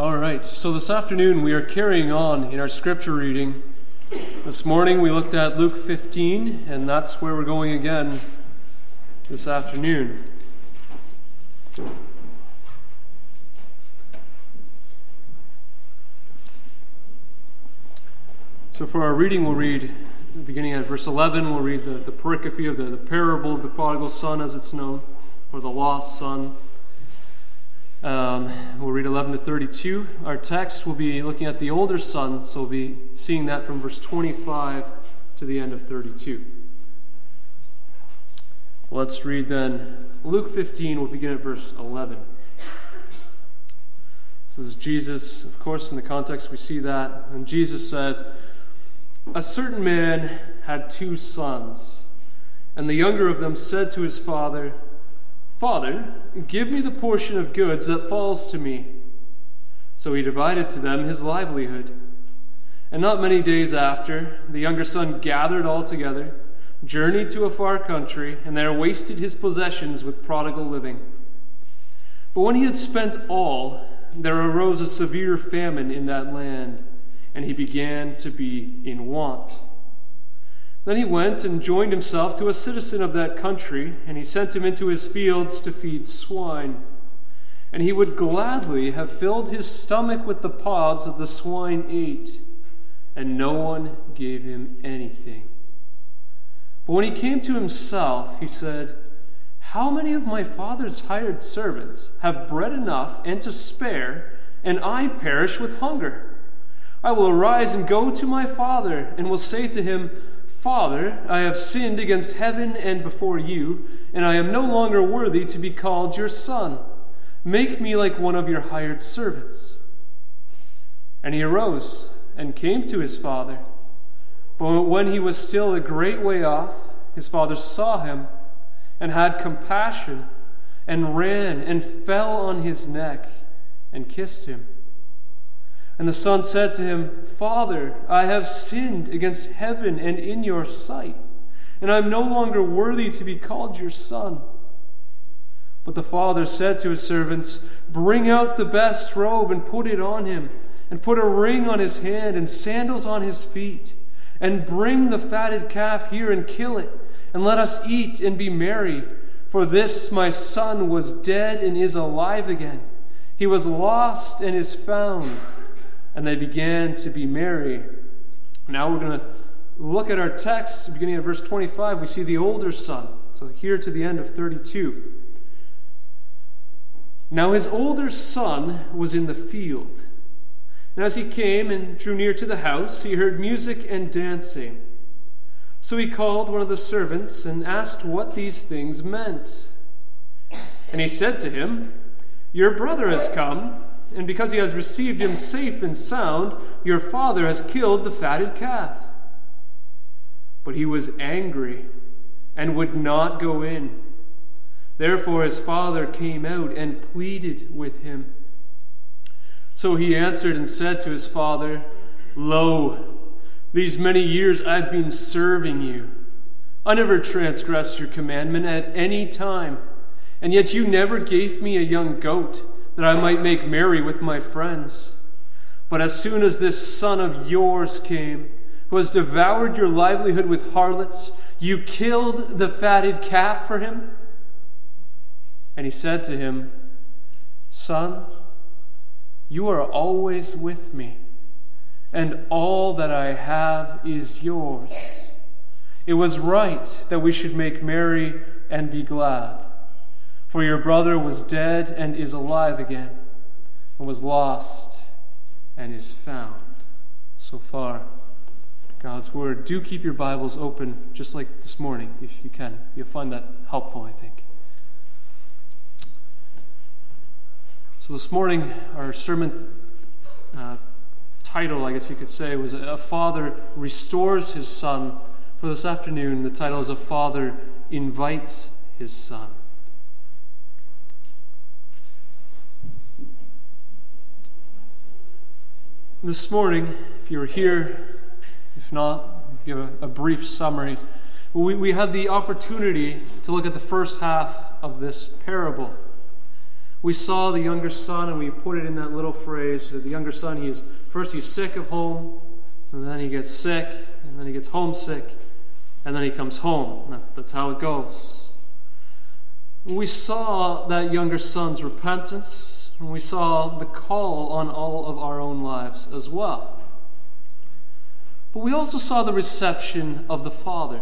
All right, so this afternoon we are carrying on in our scripture reading. This morning we looked at Luke 15, and that's where we're going again this afternoon. So for our reading, we'll read beginning at verse 11, we'll read the, the pericope of the, the parable of the prodigal son, as it's known, or the lost son. Um, we'll read 11 to 32. Our text will be looking at the older son, so we'll be seeing that from verse 25 to the end of 32. Let's read then Luke 15, we'll begin at verse 11. This is Jesus, of course, in the context we see that. And Jesus said, A certain man had two sons, and the younger of them said to his father, Father, give me the portion of goods that falls to me. So he divided to them his livelihood. And not many days after, the younger son gathered all together, journeyed to a far country, and there wasted his possessions with prodigal living. But when he had spent all, there arose a severe famine in that land, and he began to be in want. Then he went and joined himself to a citizen of that country, and he sent him into his fields to feed swine. And he would gladly have filled his stomach with the pods that the swine ate, and no one gave him anything. But when he came to himself, he said, How many of my father's hired servants have bread enough and to spare, and I perish with hunger? I will arise and go to my father, and will say to him, Father, I have sinned against heaven and before you, and I am no longer worthy to be called your son. Make me like one of your hired servants. And he arose and came to his father. But when he was still a great way off, his father saw him and had compassion and ran and fell on his neck and kissed him. And the son said to him, Father, I have sinned against heaven and in your sight, and I am no longer worthy to be called your son. But the father said to his servants, Bring out the best robe and put it on him, and put a ring on his hand and sandals on his feet, and bring the fatted calf here and kill it, and let us eat and be merry. For this my son was dead and is alive again. He was lost and is found and they began to be merry. Now we're going to look at our text, beginning at verse 25. We see the older son. So here to the end of 32. Now his older son was in the field. And as he came and drew near to the house, he heard music and dancing. So he called one of the servants and asked what these things meant. And he said to him, Your brother has come and because he has received him safe and sound, your father has killed the fatted calf. But he was angry and would not go in. Therefore his father came out and pleaded with him. So he answered and said to his father, Lo, these many years I've been serving you. I never transgressed your commandment at any time, and yet you never gave me a young goat that I might make merry with my friends. But as soon as this son of yours came, who has devoured your livelihood with harlots, you killed the fatted calf for him? And he said to him, Son, you are always with me, and all that I have is yours. It was right that we should make merry and be glad. For your brother was dead and is alive again, and was lost and is found. So far, God's Word. Do keep your Bibles open, just like this morning, if you can. You'll find that helpful, I think. So, this morning, our sermon uh, title, I guess you could say, was A Father Restores His Son. For this afternoon, the title is A Father Invites His Son. This morning, if you were here, if not, give a, a brief summary. We, we had the opportunity to look at the first half of this parable. We saw the younger son, and we put it in that little phrase that the younger son, he is first he's sick of home, and then he gets sick, and then he gets homesick, and then he comes home. That's, that's how it goes. We saw that younger son's repentance, and we saw the call on all of our own lives as well. But we also saw the reception of the Father,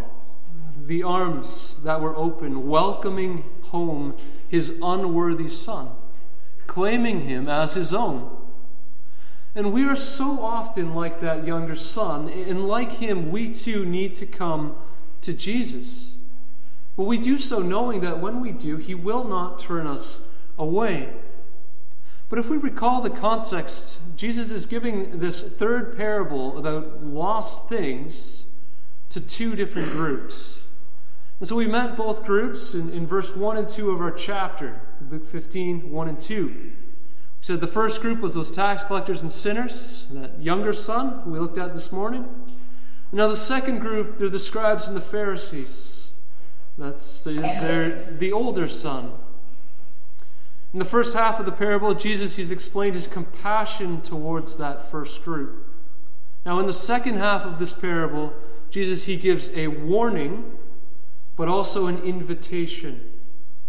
the arms that were open, welcoming home his unworthy son, claiming him as his own. And we are so often like that younger son, and like him, we too need to come to Jesus. But we do so knowing that when we do, he will not turn us away. But if we recall the context, Jesus is giving this third parable about lost things to two different groups. And so we met both groups in, in verse 1 and 2 of our chapter, Luke 15, 1 and 2. We said the first group was those tax collectors and sinners, that younger son who we looked at this morning. And Now the second group, they're the scribes and the Pharisees. That's is their, the older son in the first half of the parable, Jesus he's explained his compassion towards that first group. Now, in the second half of this parable, Jesus he gives a warning, but also an invitation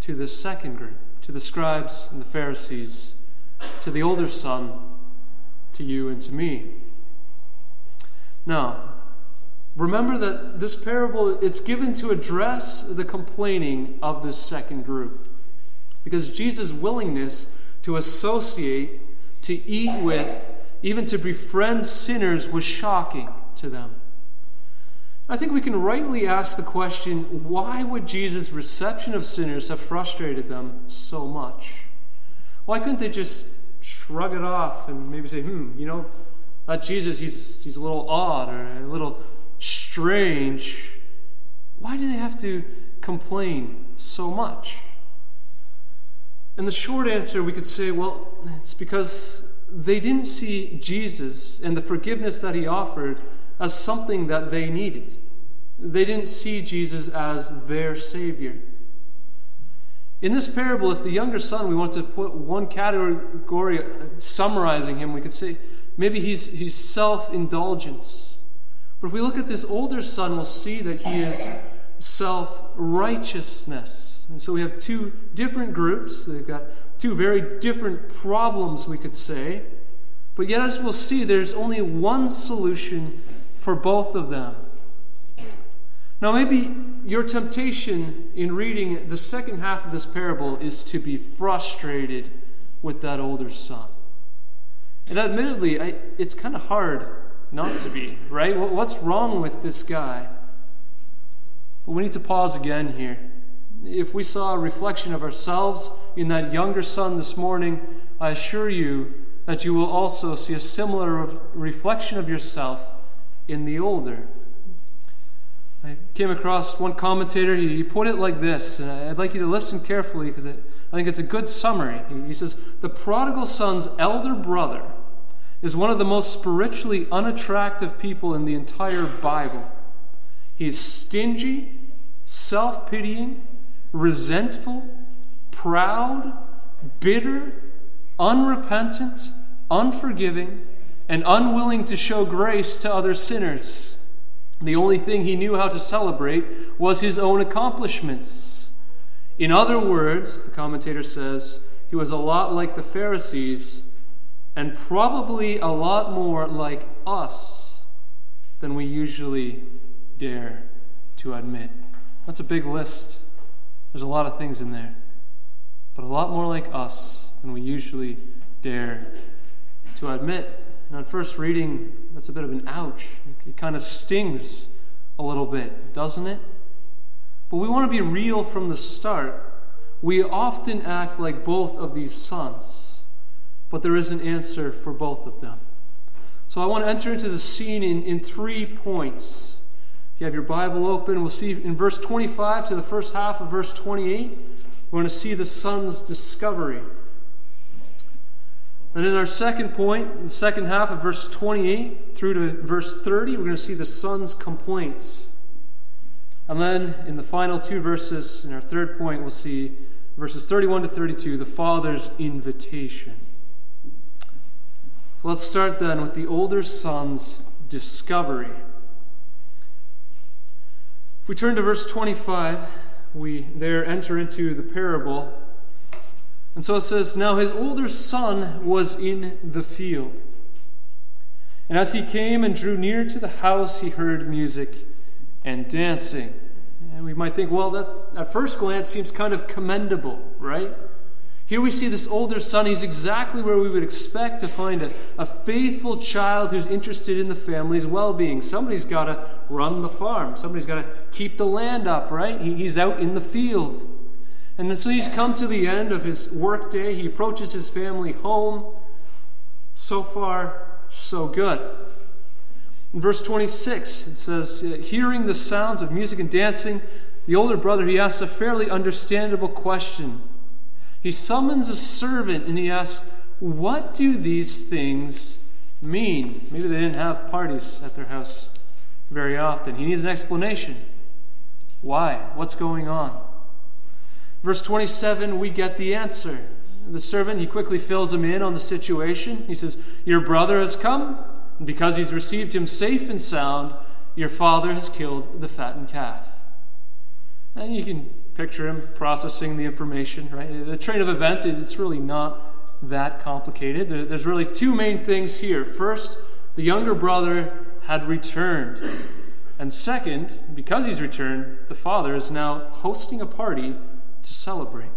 to the second group, to the scribes and the Pharisees, to the older son, to you and to me. Now, remember that this parable it's given to address the complaining of this second group. Because Jesus' willingness to associate, to eat with, even to befriend sinners was shocking to them. I think we can rightly ask the question why would Jesus' reception of sinners have frustrated them so much? Why couldn't they just shrug it off and maybe say, hmm, you know, that Jesus, he's, he's a little odd or a little strange. Why do they have to complain so much? And the short answer, we could say, well, it's because they didn't see Jesus and the forgiveness that he offered as something that they needed. They didn't see Jesus as their Savior. In this parable, if the younger son, we want to put one category summarizing him, we could say maybe he's, he's self indulgence. But if we look at this older son, we'll see that he is self righteousness. And so we have two different groups. They've got two very different problems, we could say. But yet, as we'll see, there's only one solution for both of them. Now, maybe your temptation in reading the second half of this parable is to be frustrated with that older son. And admittedly, I, it's kind of hard not to be, right? What's wrong with this guy? But we need to pause again here if we saw a reflection of ourselves in that younger son this morning, I assure you that you will also see a similar reflection of yourself in the older. I came across one commentator, he put it like this, and I'd like you to listen carefully because I think it's a good summary. He says, The prodigal son's elder brother is one of the most spiritually unattractive people in the entire Bible. He is stingy, self pitying, resentful, proud, bitter, unrepentant, unforgiving, and unwilling to show grace to other sinners. The only thing he knew how to celebrate was his own accomplishments. In other words, the commentator says, he was a lot like the Pharisees and probably a lot more like us than we usually dare to admit. That's a big list. There's a lot of things in there, but a lot more like us than we usually dare to admit. And on first reading, that's a bit of an ouch. It kind of stings a little bit, doesn't it? But we want to be real from the start. We often act like both of these sons, but there is an answer for both of them. So I want to enter into the scene in, in three points you have your Bible open, we'll see in verse 25 to the first half of verse 28, we're going to see the son's discovery. And in our second point, the second half of verse 28 through to verse 30, we're going to see the son's complaints. And then in the final two verses, in our third point, we'll see verses 31 to 32, the Father's invitation. So let's start then with the older son's discovery. If we turn to verse 25, we there enter into the parable. And so it says, Now his older son was in the field. And as he came and drew near to the house, he heard music and dancing. And we might think, well, that at first glance seems kind of commendable, right? Here we see this older son. He's exactly where we would expect to find a, a faithful child who's interested in the family's well being. Somebody's got to run the farm, somebody's got to keep the land up, right? He, he's out in the field. And so he's come to the end of his workday. He approaches his family home. So far, so good. In verse 26, it says, uh, Hearing the sounds of music and dancing, the older brother, he asks a fairly understandable question. He summons a servant and he asks, What do these things mean? Maybe they didn't have parties at their house very often. He needs an explanation. Why? What's going on? Verse 27, we get the answer. The servant, he quickly fills him in on the situation. He says, Your brother has come, and because he's received him safe and sound, your father has killed the fattened calf. And you can picture him processing the information, right? The train of events, it's really not that complicated. There's really two main things here. First, the younger brother had returned. And second, because he's returned, the father is now hosting a party to celebrate.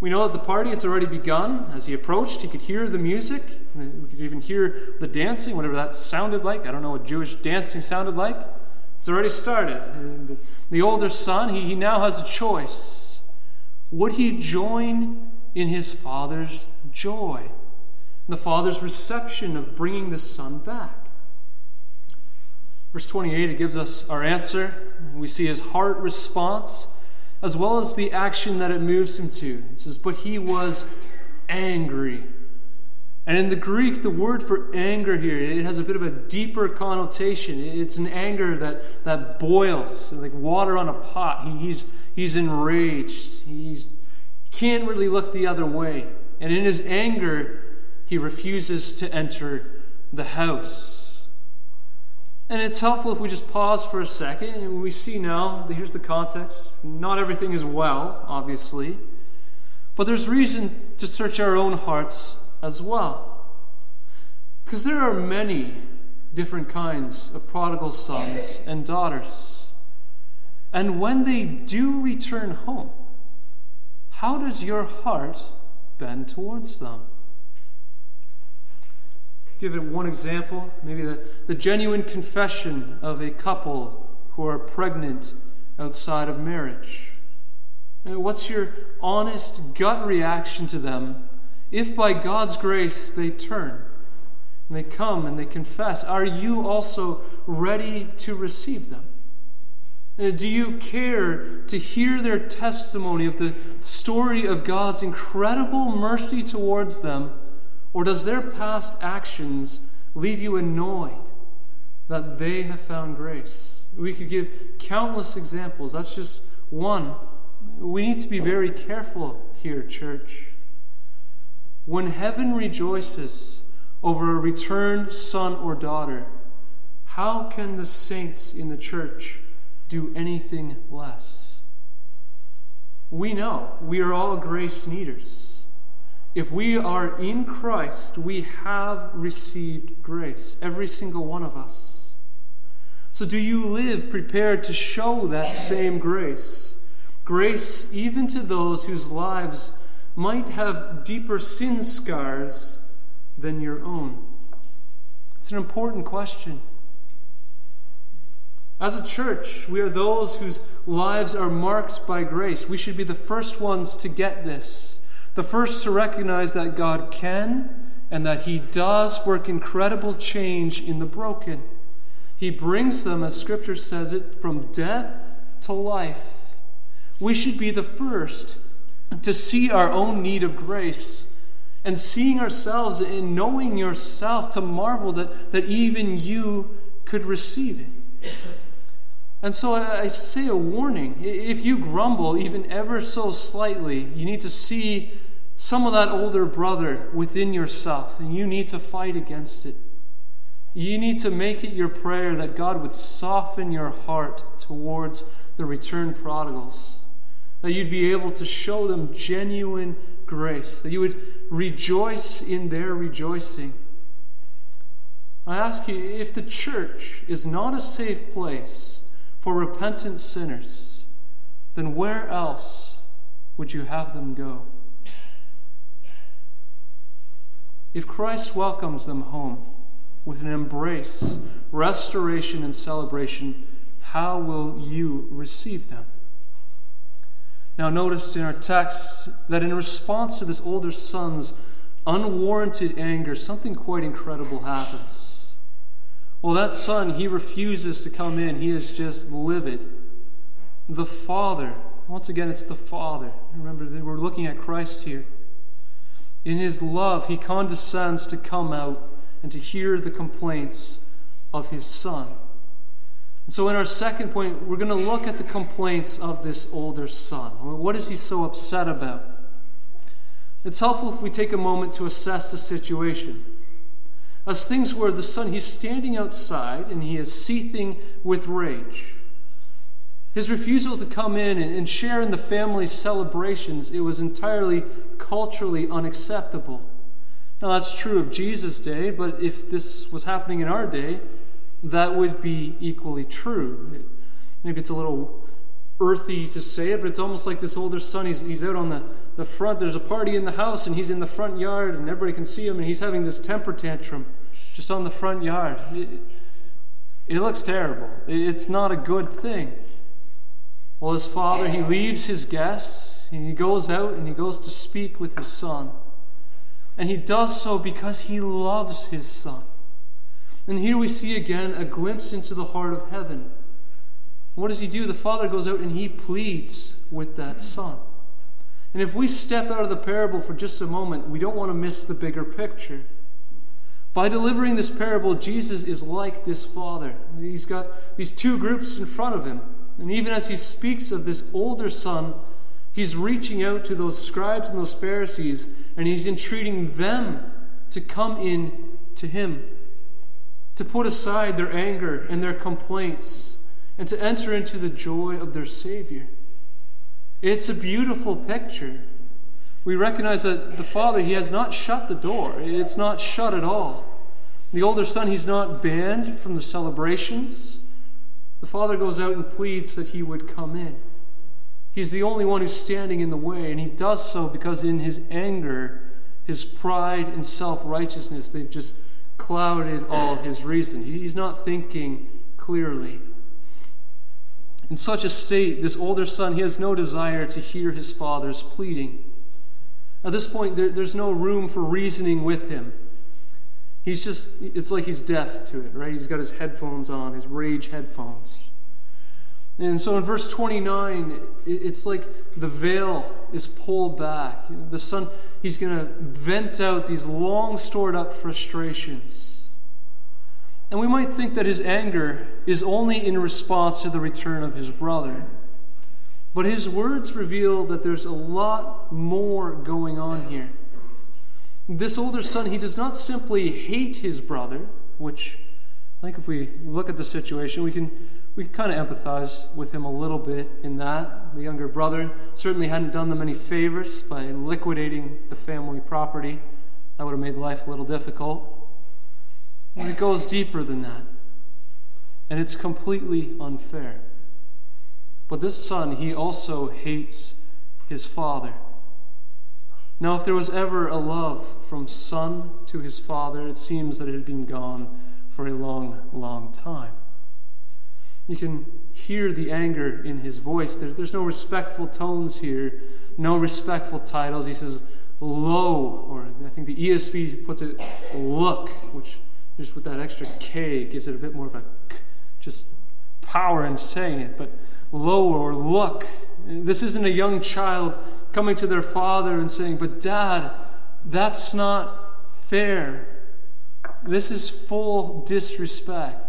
We know that the party it's already begun. As he approached, he could hear the music. We could even hear the dancing, whatever that sounded like. I don't know what Jewish dancing sounded like. It's already started. And the older son, he, he now has a choice. Would he join in his father's joy? The father's reception of bringing the son back. Verse 28, it gives us our answer. We see his heart response as well as the action that it moves him to. It says, But he was angry. And in the Greek, the word for anger here, it has a bit of a deeper connotation. It's an anger that, that boils, like water on a pot. He, he's, he's enraged. He's, he can't really look the other way. And in his anger, he refuses to enter the house. And it's helpful if we just pause for a second and we see now, here's the context. Not everything is well, obviously. But there's reason to search our own hearts as well. Because there are many different kinds of prodigal sons and daughters. And when they do return home, how does your heart bend towards them? Give it one example, maybe the, the genuine confession of a couple who are pregnant outside of marriage. Uh, what's your honest gut reaction to them if by God's grace they turn and they come and they confess, are you also ready to receive them? Uh, do you care to hear their testimony of the story of God's incredible mercy towards them? Or does their past actions leave you annoyed that they have found grace? We could give countless examples. That's just one. We need to be very careful here, church. When heaven rejoices over a returned son or daughter, how can the saints in the church do anything less? We know we are all grace needers. If we are in Christ, we have received grace, every single one of us. So, do you live prepared to show that same grace? Grace even to those whose lives might have deeper sin scars than your own? It's an important question. As a church, we are those whose lives are marked by grace. We should be the first ones to get this, the first to recognize that God can and that He does work incredible change in the broken. He brings them, as Scripture says it, from death to life. We should be the first to see our own need of grace and seeing ourselves and knowing yourself to marvel that, that even you could receive it. And so I say a warning. If you grumble, even ever so slightly, you need to see some of that older brother within yourself, and you need to fight against it. You need to make it your prayer that God would soften your heart towards the returned prodigals, that you'd be able to show them genuine grace, that you would rejoice in their rejoicing. I ask you if the church is not a safe place for repentant sinners, then where else would you have them go? If Christ welcomes them home with an embrace, restoration, and celebration, how will you receive them? Now, notice in our text that in response to this older son's unwarranted anger, something quite incredible happens. Well, that son, he refuses to come in. He is just livid. The father, once again, it's the father. Remember, we're looking at Christ here. In his love, he condescends to come out and to hear the complaints of his son. And so, in our second point, we're going to look at the complaints of this older son. What is he so upset about? It's helpful if we take a moment to assess the situation. As things were, the son, he's standing outside and he is seething with rage. His refusal to come in and share in the family's celebrations, it was entirely culturally unacceptable. Now, that's true of Jesus' day, but if this was happening in our day, that would be equally true. Maybe it's a little earthy to say it, but it's almost like this older son. He's, he's out on the, the front. There's a party in the house, and he's in the front yard, and everybody can see him, and he's having this temper tantrum just on the front yard. It, it looks terrible. It's not a good thing. Well, his father, he leaves his guests, and he goes out and he goes to speak with his son. And he does so because he loves his son. And here we see again a glimpse into the heart of heaven. What does he do? The father goes out and he pleads with that son. And if we step out of the parable for just a moment, we don't want to miss the bigger picture. By delivering this parable, Jesus is like this father. He's got these two groups in front of him. And even as he speaks of this older son, he's reaching out to those scribes and those Pharisees, and he's entreating them to come in to him, to put aside their anger and their complaints, and to enter into the joy of their Savior. It's a beautiful picture. We recognize that the Father, He has not shut the door, it's not shut at all. The older son, he's not banned from the celebrations. The father goes out and pleads that he would come in. He's the only one who's standing in the way, and he does so because in his anger, his pride and self righteousness, they've just clouded all his reason. He's not thinking clearly. In such a state, this older son, he has no desire to hear his father's pleading. At this point, there, there's no room for reasoning with him. He's just, it's like he's deaf to it, right? He's got his headphones on, his rage headphones. And so in verse 29, it's like the veil is pulled back. The son, he's going to vent out these long stored up frustrations. And we might think that his anger is only in response to the return of his brother. But his words reveal that there's a lot more going on here. This older son, he does not simply hate his brother, which I think if we look at the situation, we can, we kind of empathize with him a little bit in that. The younger brother certainly hadn't done them any favors by liquidating the family property. That would have made life a little difficult. But it goes deeper than that. And it's completely unfair. But this son, he also hates his father. Now, if there was ever a love from son to his father, it seems that it had been gone for a long, long time. You can hear the anger in his voice. There, there's no respectful tones here, no respectful titles. He says, Lo, or I think the ESV puts it, look, which just with that extra K gives it a bit more of a just power in saying it. But lo or look, this isn't a young child coming to their father and saying, But dad, that's not fair. This is full disrespect.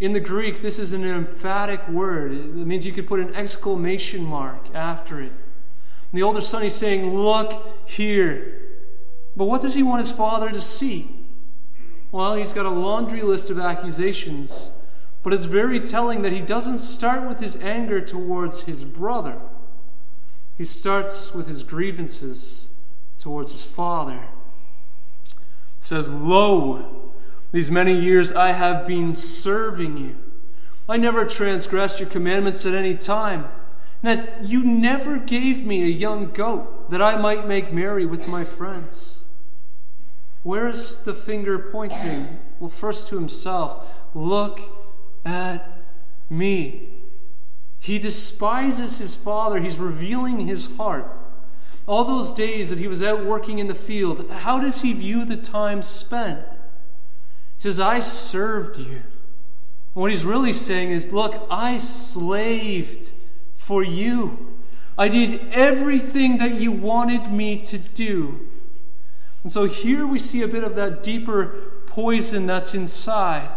In the Greek, this is an emphatic word. It means you could put an exclamation mark after it. And the older son, he's saying, Look here. But what does he want his father to see? Well, he's got a laundry list of accusations, but it's very telling that he doesn't start with his anger towards his brother. He starts with his grievances towards his father. He says, Lo, these many years I have been serving you. I never transgressed your commandments at any time. That you never gave me a young goat that I might make merry with my friends. Where's the finger pointing? Well, first to himself. Look at me. He despises his father. He's revealing his heart. All those days that he was out working in the field, how does he view the time spent? Says, I served you. what he's really saying is, Look, I slaved for you. I did everything that you wanted me to do. And so here we see a bit of that deeper poison that's inside.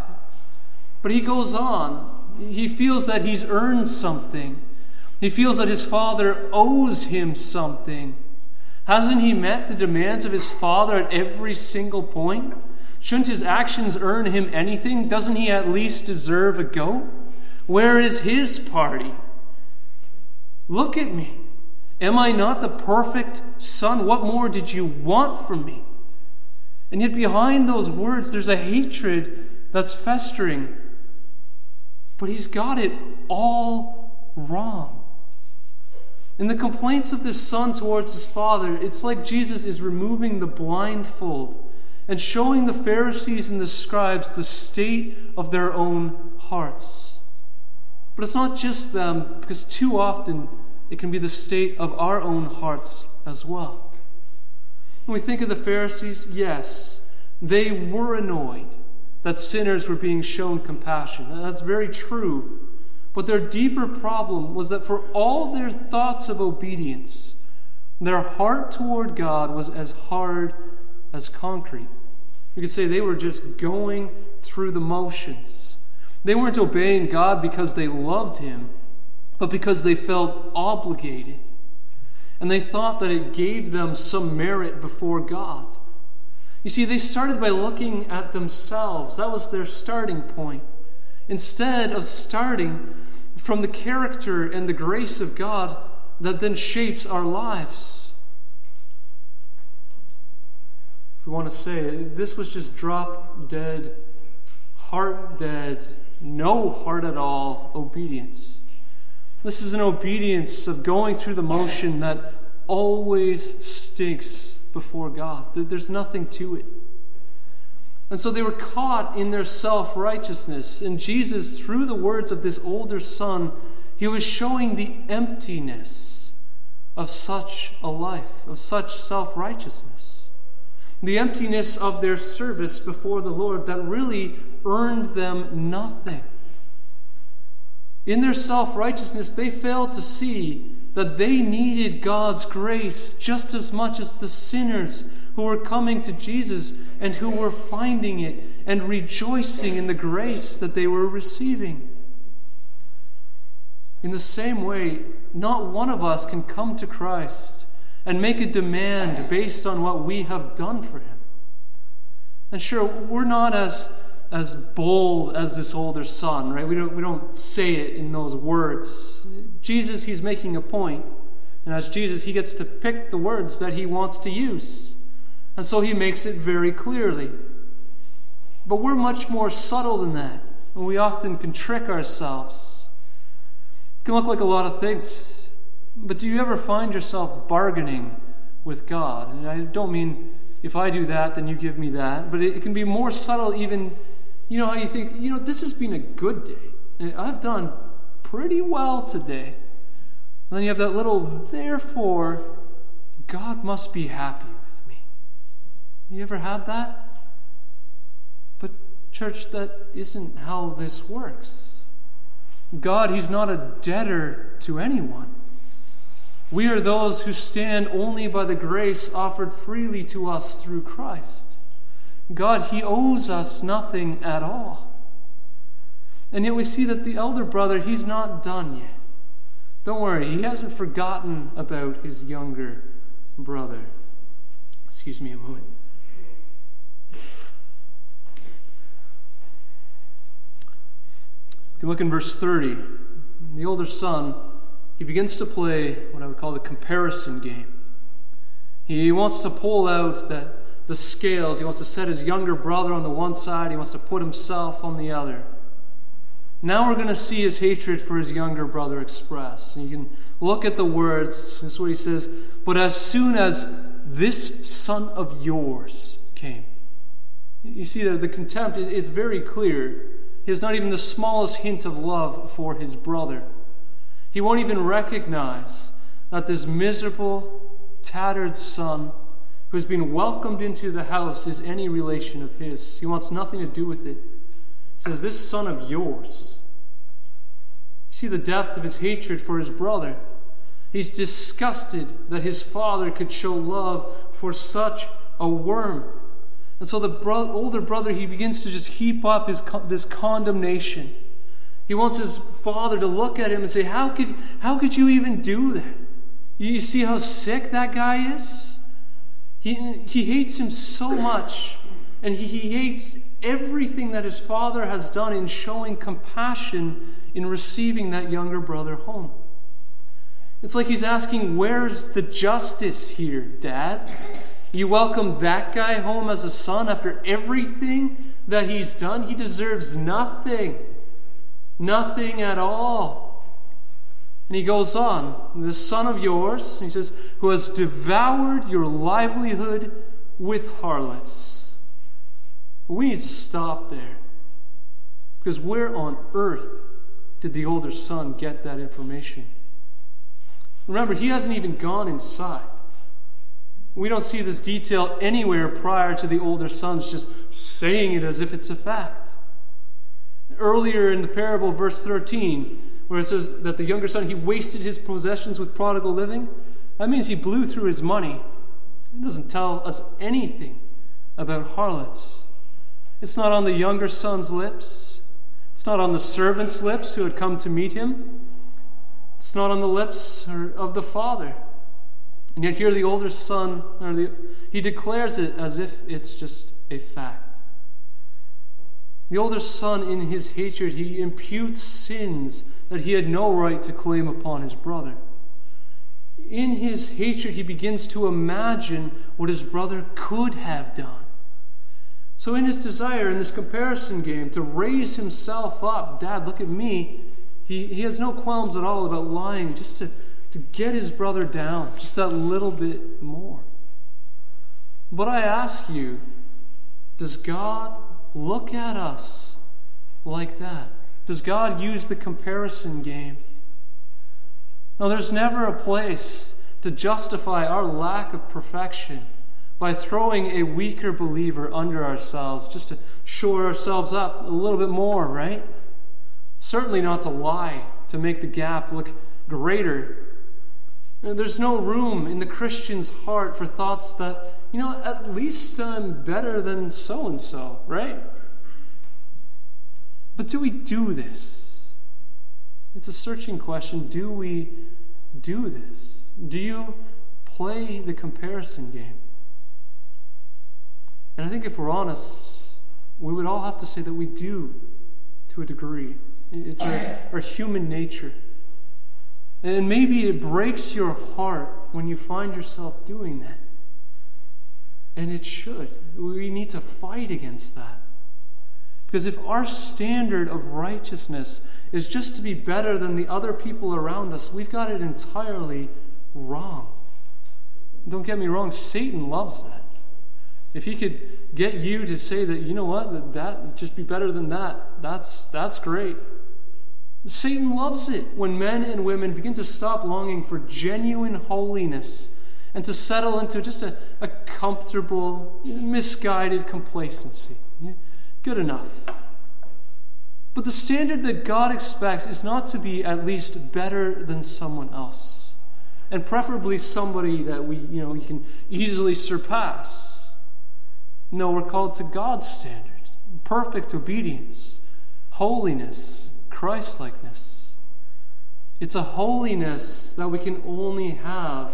But he goes on. He feels that he's earned something. He feels that his father owes him something. Hasn't he met the demands of his father at every single point? Shouldn't his actions earn him anything? Doesn't he at least deserve a goat? Where is his party? Look at me. Am I not the perfect son? What more did you want from me? And yet, behind those words, there's a hatred that's festering. But he's got it all wrong. In the complaints of this son towards his father, it's like Jesus is removing the blindfold and showing the Pharisees and the scribes the state of their own hearts. But it's not just them, because too often it can be the state of our own hearts as well. When we think of the Pharisees, yes, they were annoyed that sinners were being shown compassion. And that's very true. But their deeper problem was that for all their thoughts of obedience, their heart toward God was as hard as concrete. We could say they were just going through the motions. They weren't obeying God because they loved Him, but because they felt obligated. And they thought that it gave them some merit before God. You see, they started by looking at themselves, that was their starting point. Instead of starting from the character and the grace of God that then shapes our lives. If we want to say this was just drop dead, heart dead, no heart at all obedience. This is an obedience of going through the motion that always stinks before God. There's nothing to it. And so they were caught in their self righteousness. And Jesus, through the words of this older son, he was showing the emptiness of such a life, of such self righteousness the emptiness of their service before the Lord that really earned them nothing. In their self righteousness, they failed to see that they needed God's grace just as much as the sinners who were coming to Jesus and who were finding it and rejoicing in the grace that they were receiving. In the same way, not one of us can come to Christ and make a demand based on what we have done for him. And sure, we're not as, as bold as this older son, right? We don't, we don't say it in those words. Jesus, he's making a point. And as Jesus, he gets to pick the words that he wants to use. And so he makes it very clearly. But we're much more subtle than that. And we often can trick ourselves. It can look like a lot of things. But do you ever find yourself bargaining with God? And I don't mean if I do that, then you give me that, but it can be more subtle, even, you know, how you think, you know, this has been a good day. I've done pretty well today. And then you have that little, therefore, God must be happy with me. You ever had that? But, church, that isn't how this works. God, He's not a debtor to anyone. We are those who stand only by the grace offered freely to us through Christ. God, He owes us nothing at all. And yet we see that the elder brother, he's not done yet. Don't worry, he hasn't forgotten about his younger brother. Excuse me a moment. You look in verse 30, the older son, he begins to play what I would call the comparison game. He wants to pull out that the scales. He wants to set his younger brother on the one side. He wants to put himself on the other. Now we're going to see his hatred for his younger brother expressed. And you can look at the words. This is what he says. But as soon as this son of yours came. You see that the contempt, it's very clear. He has not even the smallest hint of love for his brother. He won't even recognize that this miserable, tattered son who's been welcomed into the house is any relation of his. He wants nothing to do with it. He says, This son of yours. See the depth of his hatred for his brother. He's disgusted that his father could show love for such a worm. And so the bro- older brother, he begins to just heap up his, this condemnation. He wants his father to look at him and say, How could, how could you even do that? You see how sick that guy is? He, he hates him so much, and he, he hates everything that his father has done in showing compassion in receiving that younger brother home. It's like he's asking, Where's the justice here, Dad? You welcome that guy home as a son after everything that he's done? He deserves nothing. Nothing at all. And he goes on, the son of yours, he says, who has devoured your livelihood with harlots. We need to stop there. Because where on earth did the older son get that information? Remember, he hasn't even gone inside. We don't see this detail anywhere prior to the older sons just saying it as if it's a fact. Earlier in the parable, verse 13, where it says that the younger son, he wasted his possessions with prodigal living, that means he blew through his money. It doesn't tell us anything about harlots. It's not on the younger son's lips. It's not on the servant's lips who had come to meet him. It's not on the lips of the father. And yet, here the older son, the, he declares it as if it's just a fact. The older son, in his hatred, he imputes sins that he had no right to claim upon his brother. In his hatred, he begins to imagine what his brother could have done. So, in his desire, in this comparison game, to raise himself up, Dad, look at me, he, he has no qualms at all about lying just to, to get his brother down just that little bit more. But I ask you, does God look at us like that? Does God use the comparison game? No, there's never a place to justify our lack of perfection by throwing a weaker believer under ourselves just to shore ourselves up a little bit more, right? Certainly not to lie to make the gap look greater. There's no room in the Christian's heart for thoughts that, you know, at least I'm better than so and so, right? But do we do this? It's a searching question. Do we do this? Do you play the comparison game? And I think if we're honest, we would all have to say that we do to a degree. It's our, our human nature. And maybe it breaks your heart when you find yourself doing that. And it should. We need to fight against that. Because if our standard of righteousness is just to be better than the other people around us, we've got it entirely wrong. Don't get me wrong, Satan loves that. If he could get you to say that, you know what, that, that just be better than that, that's that's great. Satan loves it when men and women begin to stop longing for genuine holiness and to settle into just a, a comfortable, misguided complacency. Good enough. But the standard that God expects is not to be at least better than someone else, and preferably somebody that we, you know, you can easily surpass. No, we're called to God's standard, perfect obedience holiness, Christlikeness. It's a holiness that we can only have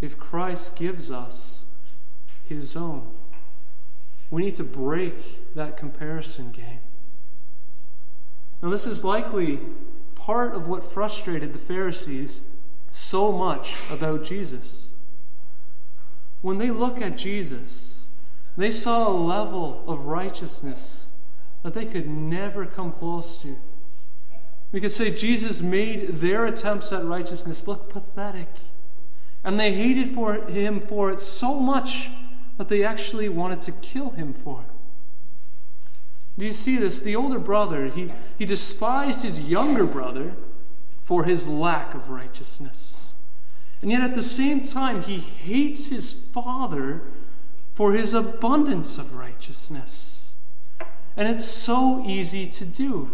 if Christ gives us his own. We need to break that comparison game. Now, this is likely part of what frustrated the Pharisees so much about Jesus. When they look at Jesus, they saw a level of righteousness that they could never come close to. We could say Jesus made their attempts at righteousness look pathetic. And they hated for him for it so much that they actually wanted to kill him for it. Do you see this? The older brother, he, he despised his younger brother for his lack of righteousness. And yet at the same time, he hates his father for his abundance of righteousness. And it's so easy to do.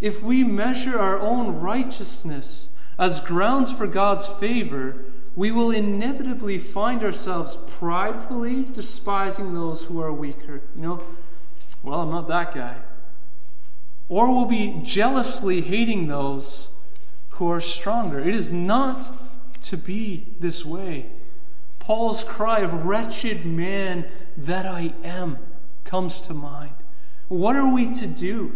If we measure our own righteousness as grounds for God's favor, we will inevitably find ourselves pridefully despising those who are weaker. You know, well, I'm not that guy. Or we'll be jealously hating those who are stronger. It is not to be this way. Paul's cry of wretched man that I am comes to mind. What are we to do?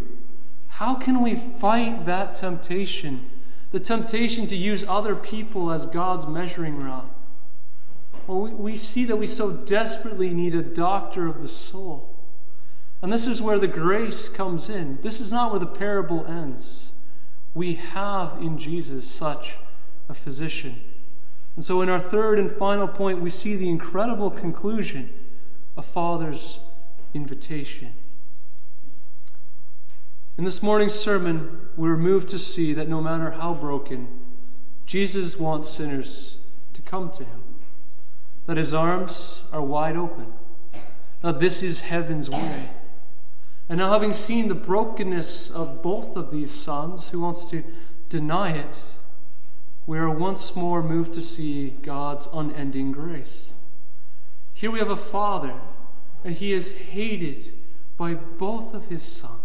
How can we fight that temptation? The temptation to use other people as God's measuring rod. Well, we, we see that we so desperately need a doctor of the soul. And this is where the grace comes in. This is not where the parable ends. We have in Jesus such a physician. And so, in our third and final point, we see the incredible conclusion a Father's invitation. In this morning's sermon, we were moved to see that no matter how broken, Jesus wants sinners to come to him, that his arms are wide open. Now, this is heaven's way. And now, having seen the brokenness of both of these sons, who wants to deny it, we are once more moved to see God's unending grace. Here we have a father, and he is hated by both of his sons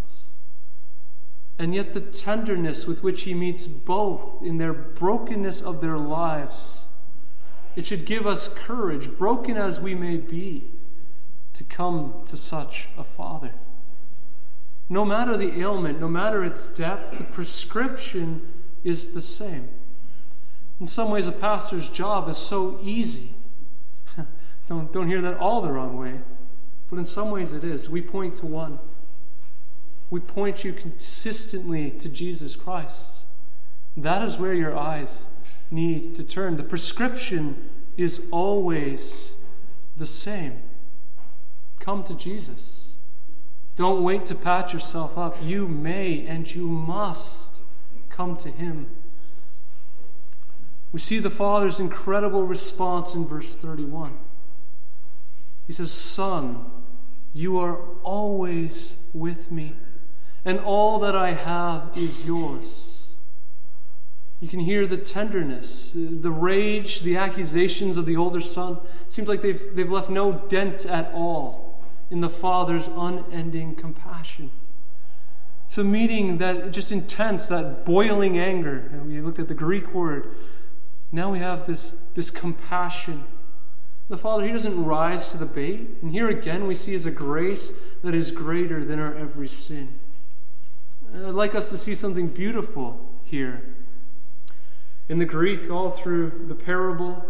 and yet the tenderness with which he meets both in their brokenness of their lives. It should give us courage, broken as we may be, to come to such a Father. No matter the ailment, no matter its depth, the prescription is the same. In some ways, a pastor's job is so easy. don't, don't hear that all the wrong way, but in some ways it is. We point to one we point you consistently to Jesus Christ. That is where your eyes need to turn. The prescription is always the same. Come to Jesus. Don't wait to pat yourself up. You may and you must come to Him. We see the Father's incredible response in verse 31. He says, Son, you are always with me and all that I have is yours. You can hear the tenderness, the rage, the accusations of the older son. It seems like they've, they've left no dent at all in the father's unending compassion. It's a meeting that just intense, that boiling anger. And we looked at the Greek word. Now we have this, this compassion. The Father, He doesn't rise to the bait. And here again, we see is a grace that is greater than our every sin. I'd like us to see something beautiful here. In the Greek, all through the parable,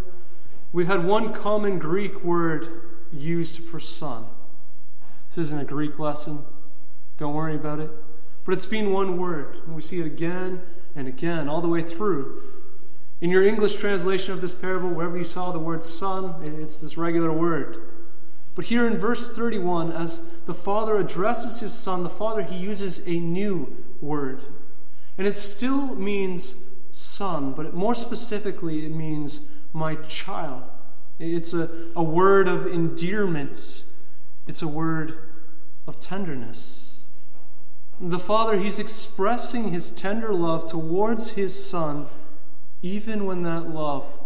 we've had one common Greek word used for son. This isn't a Greek lesson. Don't worry about it. But it's been one word, and we see it again and again, all the way through. In your English translation of this parable, wherever you saw the word son, it's this regular word. But here in verse 31, as the Father addresses his Son, the Father, he uses a new word. And it still means son, but more specifically, it means my child. It's a, a word of endearment, it's a word of tenderness. The Father, he's expressing his tender love towards his Son, even when that love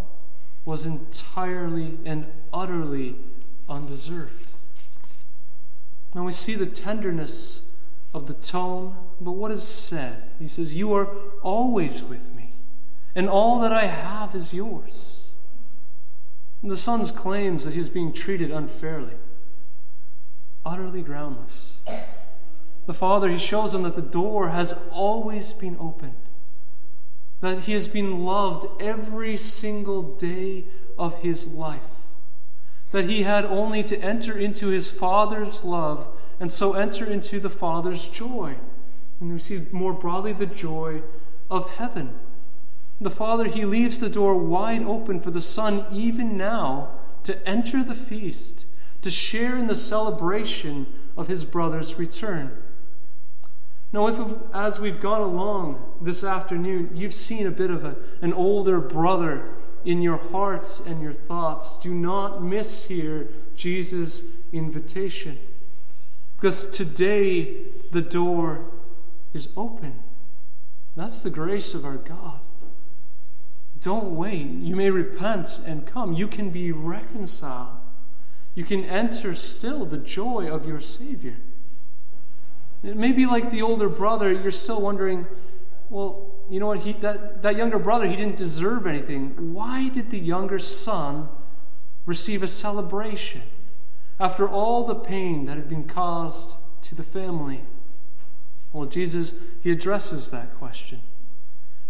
was entirely and utterly undeserved. And we see the tenderness of the tone but what is said? He says, You are always with me, and all that I have is yours. And the son's claims that he is being treated unfairly, utterly groundless. The father, he shows him that the door has always been opened, that he has been loved every single day of his life, that he had only to enter into his father's love and so enter into the father's joy. And we see more broadly the joy of heaven. The Father, He leaves the door wide open for the Son, even now, to enter the feast, to share in the celebration of His brother's return. Now, if as we've gone along this afternoon, you've seen a bit of a, an older brother in your hearts and your thoughts, do not miss here Jesus' invitation. Because today the door is open. That's the grace of our God. Don't wait. You may repent and come. You can be reconciled. You can enter still the joy of your Savior. It may be like the older brother, you're still wondering, well, you know what? He, that, that younger brother, he didn't deserve anything. Why did the younger son receive a celebration after all the pain that had been caused to the family? Well, Jesus, he addresses that question.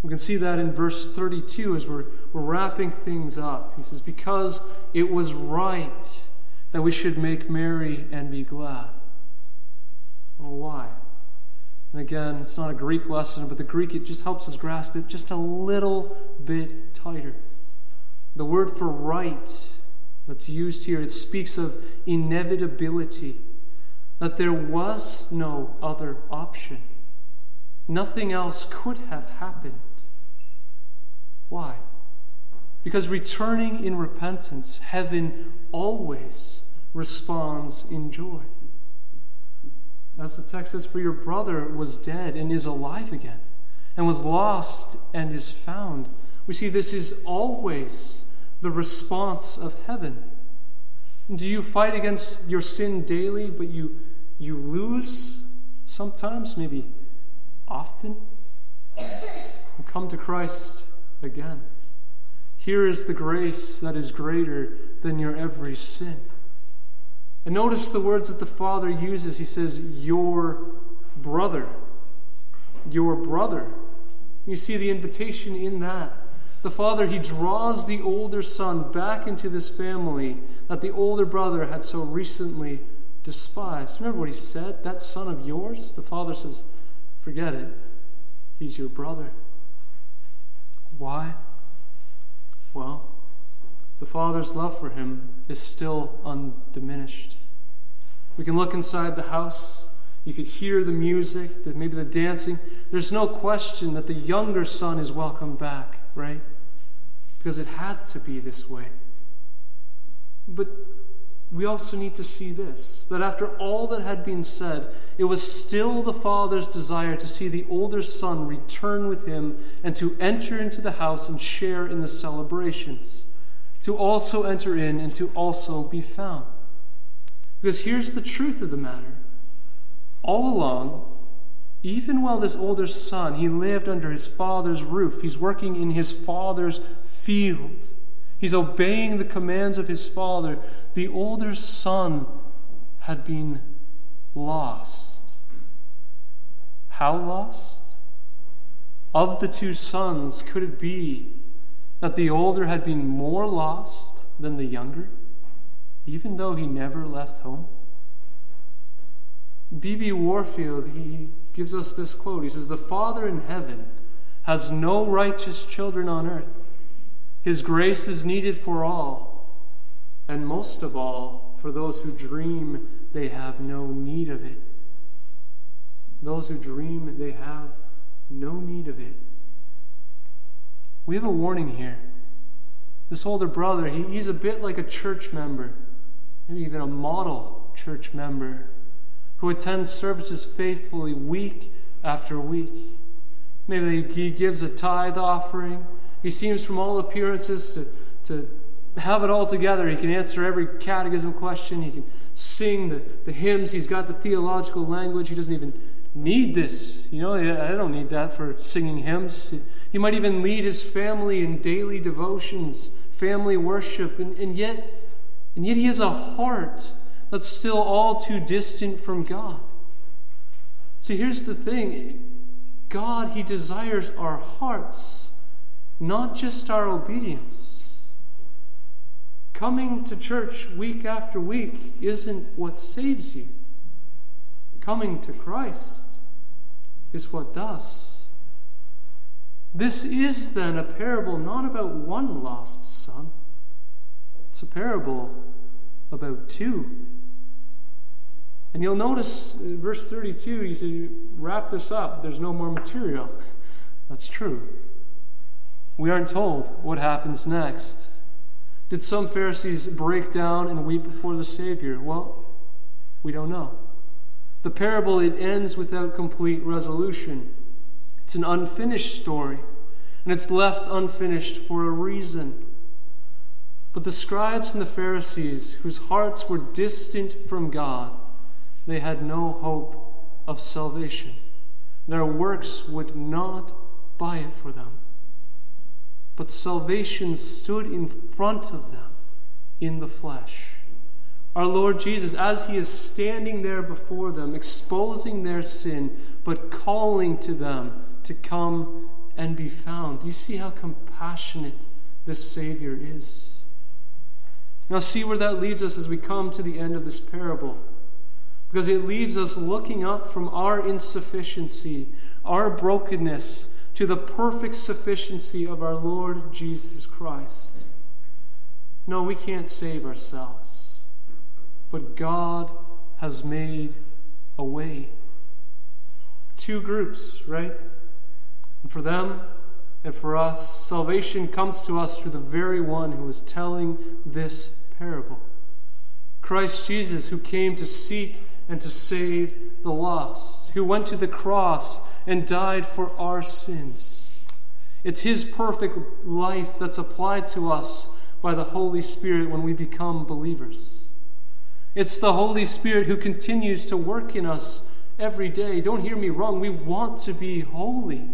We can see that in verse 32 as we're, we're wrapping things up. He says, Because it was right that we should make merry and be glad. Well, why? And again, it's not a Greek lesson, but the Greek, it just helps us grasp it just a little bit tighter. The word for right that's used here, it speaks of inevitability that there was no other option. Nothing else could have happened. Why? Because returning in repentance, heaven always responds in joy. As the text says, For your brother was dead and is alive again, and was lost and is found. We see this is always the response of heaven. Do you fight against your sin daily, but you you lose sometimes, maybe often, and come to Christ again. Here is the grace that is greater than your every sin. And notice the words that the Father uses. He says, Your brother. Your brother. You see the invitation in that. The Father, He draws the older son back into this family that the older brother had so recently despised. Remember what he said? That son of yours? The father says, Forget it. He's your brother. Why? Well, the father's love for him is still undiminished. We can look inside the house. You could hear the music, maybe the dancing. There's no question that the younger son is welcome back, right? Because it had to be this way. But we also need to see this that after all that had been said, it was still the father's desire to see the older son return with him and to enter into the house and share in the celebrations, to also enter in and to also be found. Because here's the truth of the matter all along, even while this older son, he lived under his father's roof, he's working in his father's field. He's obeying the commands of his father. The older son had been lost. How lost? Of the two sons, could it be that the older had been more lost than the younger, even though he never left home? B.B. Warfield, he gives us this quote. He says, The Father in heaven has no righteous children on earth his grace is needed for all, and most of all, for those who dream they have no need of it. Those who dream they have no need of it. We have a warning here. This older brother, he, he's a bit like a church member, maybe even a model church member, who attends services faithfully week after week. Maybe he gives a tithe offering. He seems, from all appearances, to, to have it all together. He can answer every catechism question. He can sing the, the hymns. He's got the theological language. He doesn't even need this. You know, I don't need that for singing hymns. He might even lead his family in daily devotions, family worship, and, and yet, and yet he has a heart that's still all too distant from God. See, here's the thing God, He desires our hearts, not just our obedience. Coming to church week after week isn't what saves you. Coming to Christ is what does. This is then a parable not about one lost son, it's a parable about two. And you'll notice verse 32, he said, wrap this up, there's no more material. That's true. We aren't told what happens next. Did some Pharisees break down and weep before the Savior? Well, we don't know. The parable, it ends without complete resolution. It's an unfinished story, and it's left unfinished for a reason. But the scribes and the Pharisees, whose hearts were distant from God, they had no hope of salvation. Their works would not buy it for them. But salvation stood in front of them in the flesh our Lord Jesus, as he is standing there before them, exposing their sin, but calling to them to come and be found. Do you see how compassionate this Savior is? Now, see where that leaves us as we come to the end of this parable. Because it leaves us looking up from our insufficiency, our brokenness, to the perfect sufficiency of our Lord Jesus Christ. No, we can't save ourselves but God has made a way. Two groups, right? And for them and for us, salvation comes to us through the very one who is telling this parable Christ Jesus, who came to seek and to save the lost, who went to the cross and died for our sins. It's His perfect life that's applied to us by the Holy Spirit when we become believers. It's the Holy Spirit who continues to work in us every day. Don't hear me wrong. We want to be holy.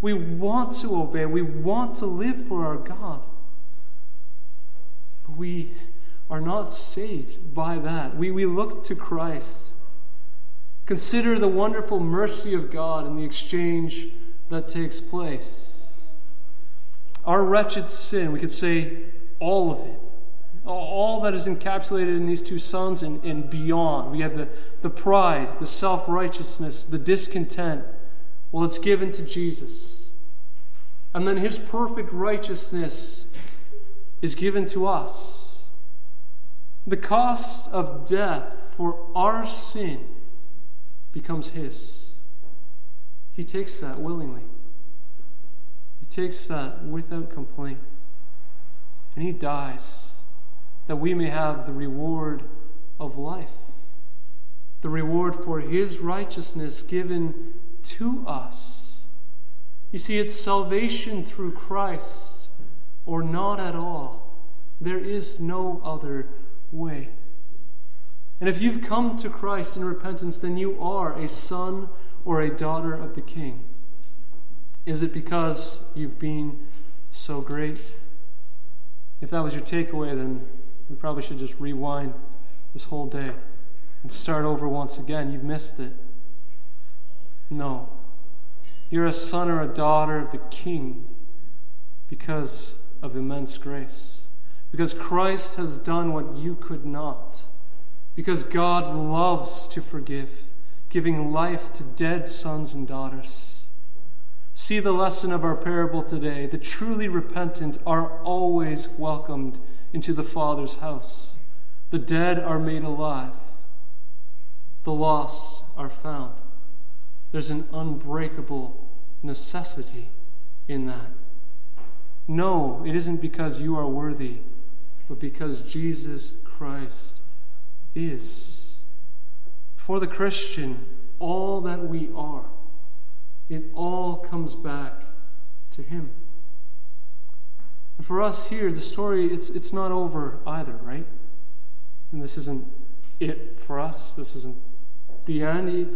We want to obey. We want to live for our God. But we are not saved by that. We, we look to Christ. Consider the wonderful mercy of God and the exchange that takes place. Our wretched sin, we could say all of it, all that is encapsulated in these two sons and, and beyond. We have the, the pride, the self righteousness, the discontent. Well, it's given to Jesus. And then his perfect righteousness is given to us. The cost of death for our sin becomes his. He takes that willingly, he takes that without complaint. And he dies that we may have the reward of life, the reward for his righteousness given to us. You see, it's salvation through Christ or not at all. There is no other way. And if you've come to Christ in repentance, then you are a son or a daughter of the King. Is it because you've been so great? If that was your takeaway, then we probably should just rewind this whole day and start over once again. You've missed it. No. You're a son or a daughter of the King because of immense grace. Because Christ has done what you could not. Because God loves to forgive, giving life to dead sons and daughters. See the lesson of our parable today. The truly repentant are always welcomed into the Father's house. The dead are made alive, the lost are found. There's an unbreakable necessity in that. No, it isn't because you are worthy, but because Jesus Christ is. For the Christian, all that we are, it all comes back to Him. And for us here, the story, it's, it's not over either, right? And this isn't it for us. This isn't the end,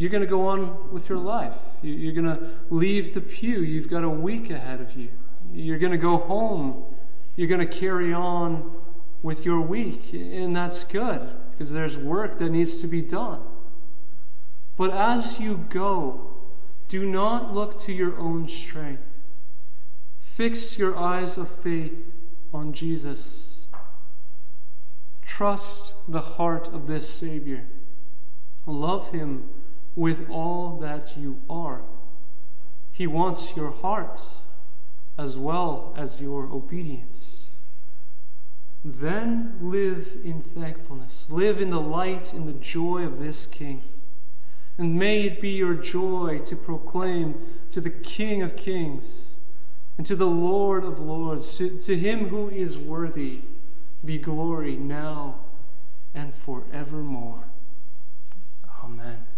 you're going to go on with your life. You're going to leave the pew. You've got a week ahead of you. You're going to go home. You're going to carry on with your week. And that's good because there's work that needs to be done. But as you go, do not look to your own strength. Fix your eyes of faith on Jesus. Trust the heart of this Savior. Love Him with all that you are. He wants your heart as well as your obedience. Then live in thankfulness. Live in the light and the joy of this King. And may it be your joy to proclaim to the King of Kings and to the Lord of Lords, to, to him who is worthy, be glory now and forevermore. Amen.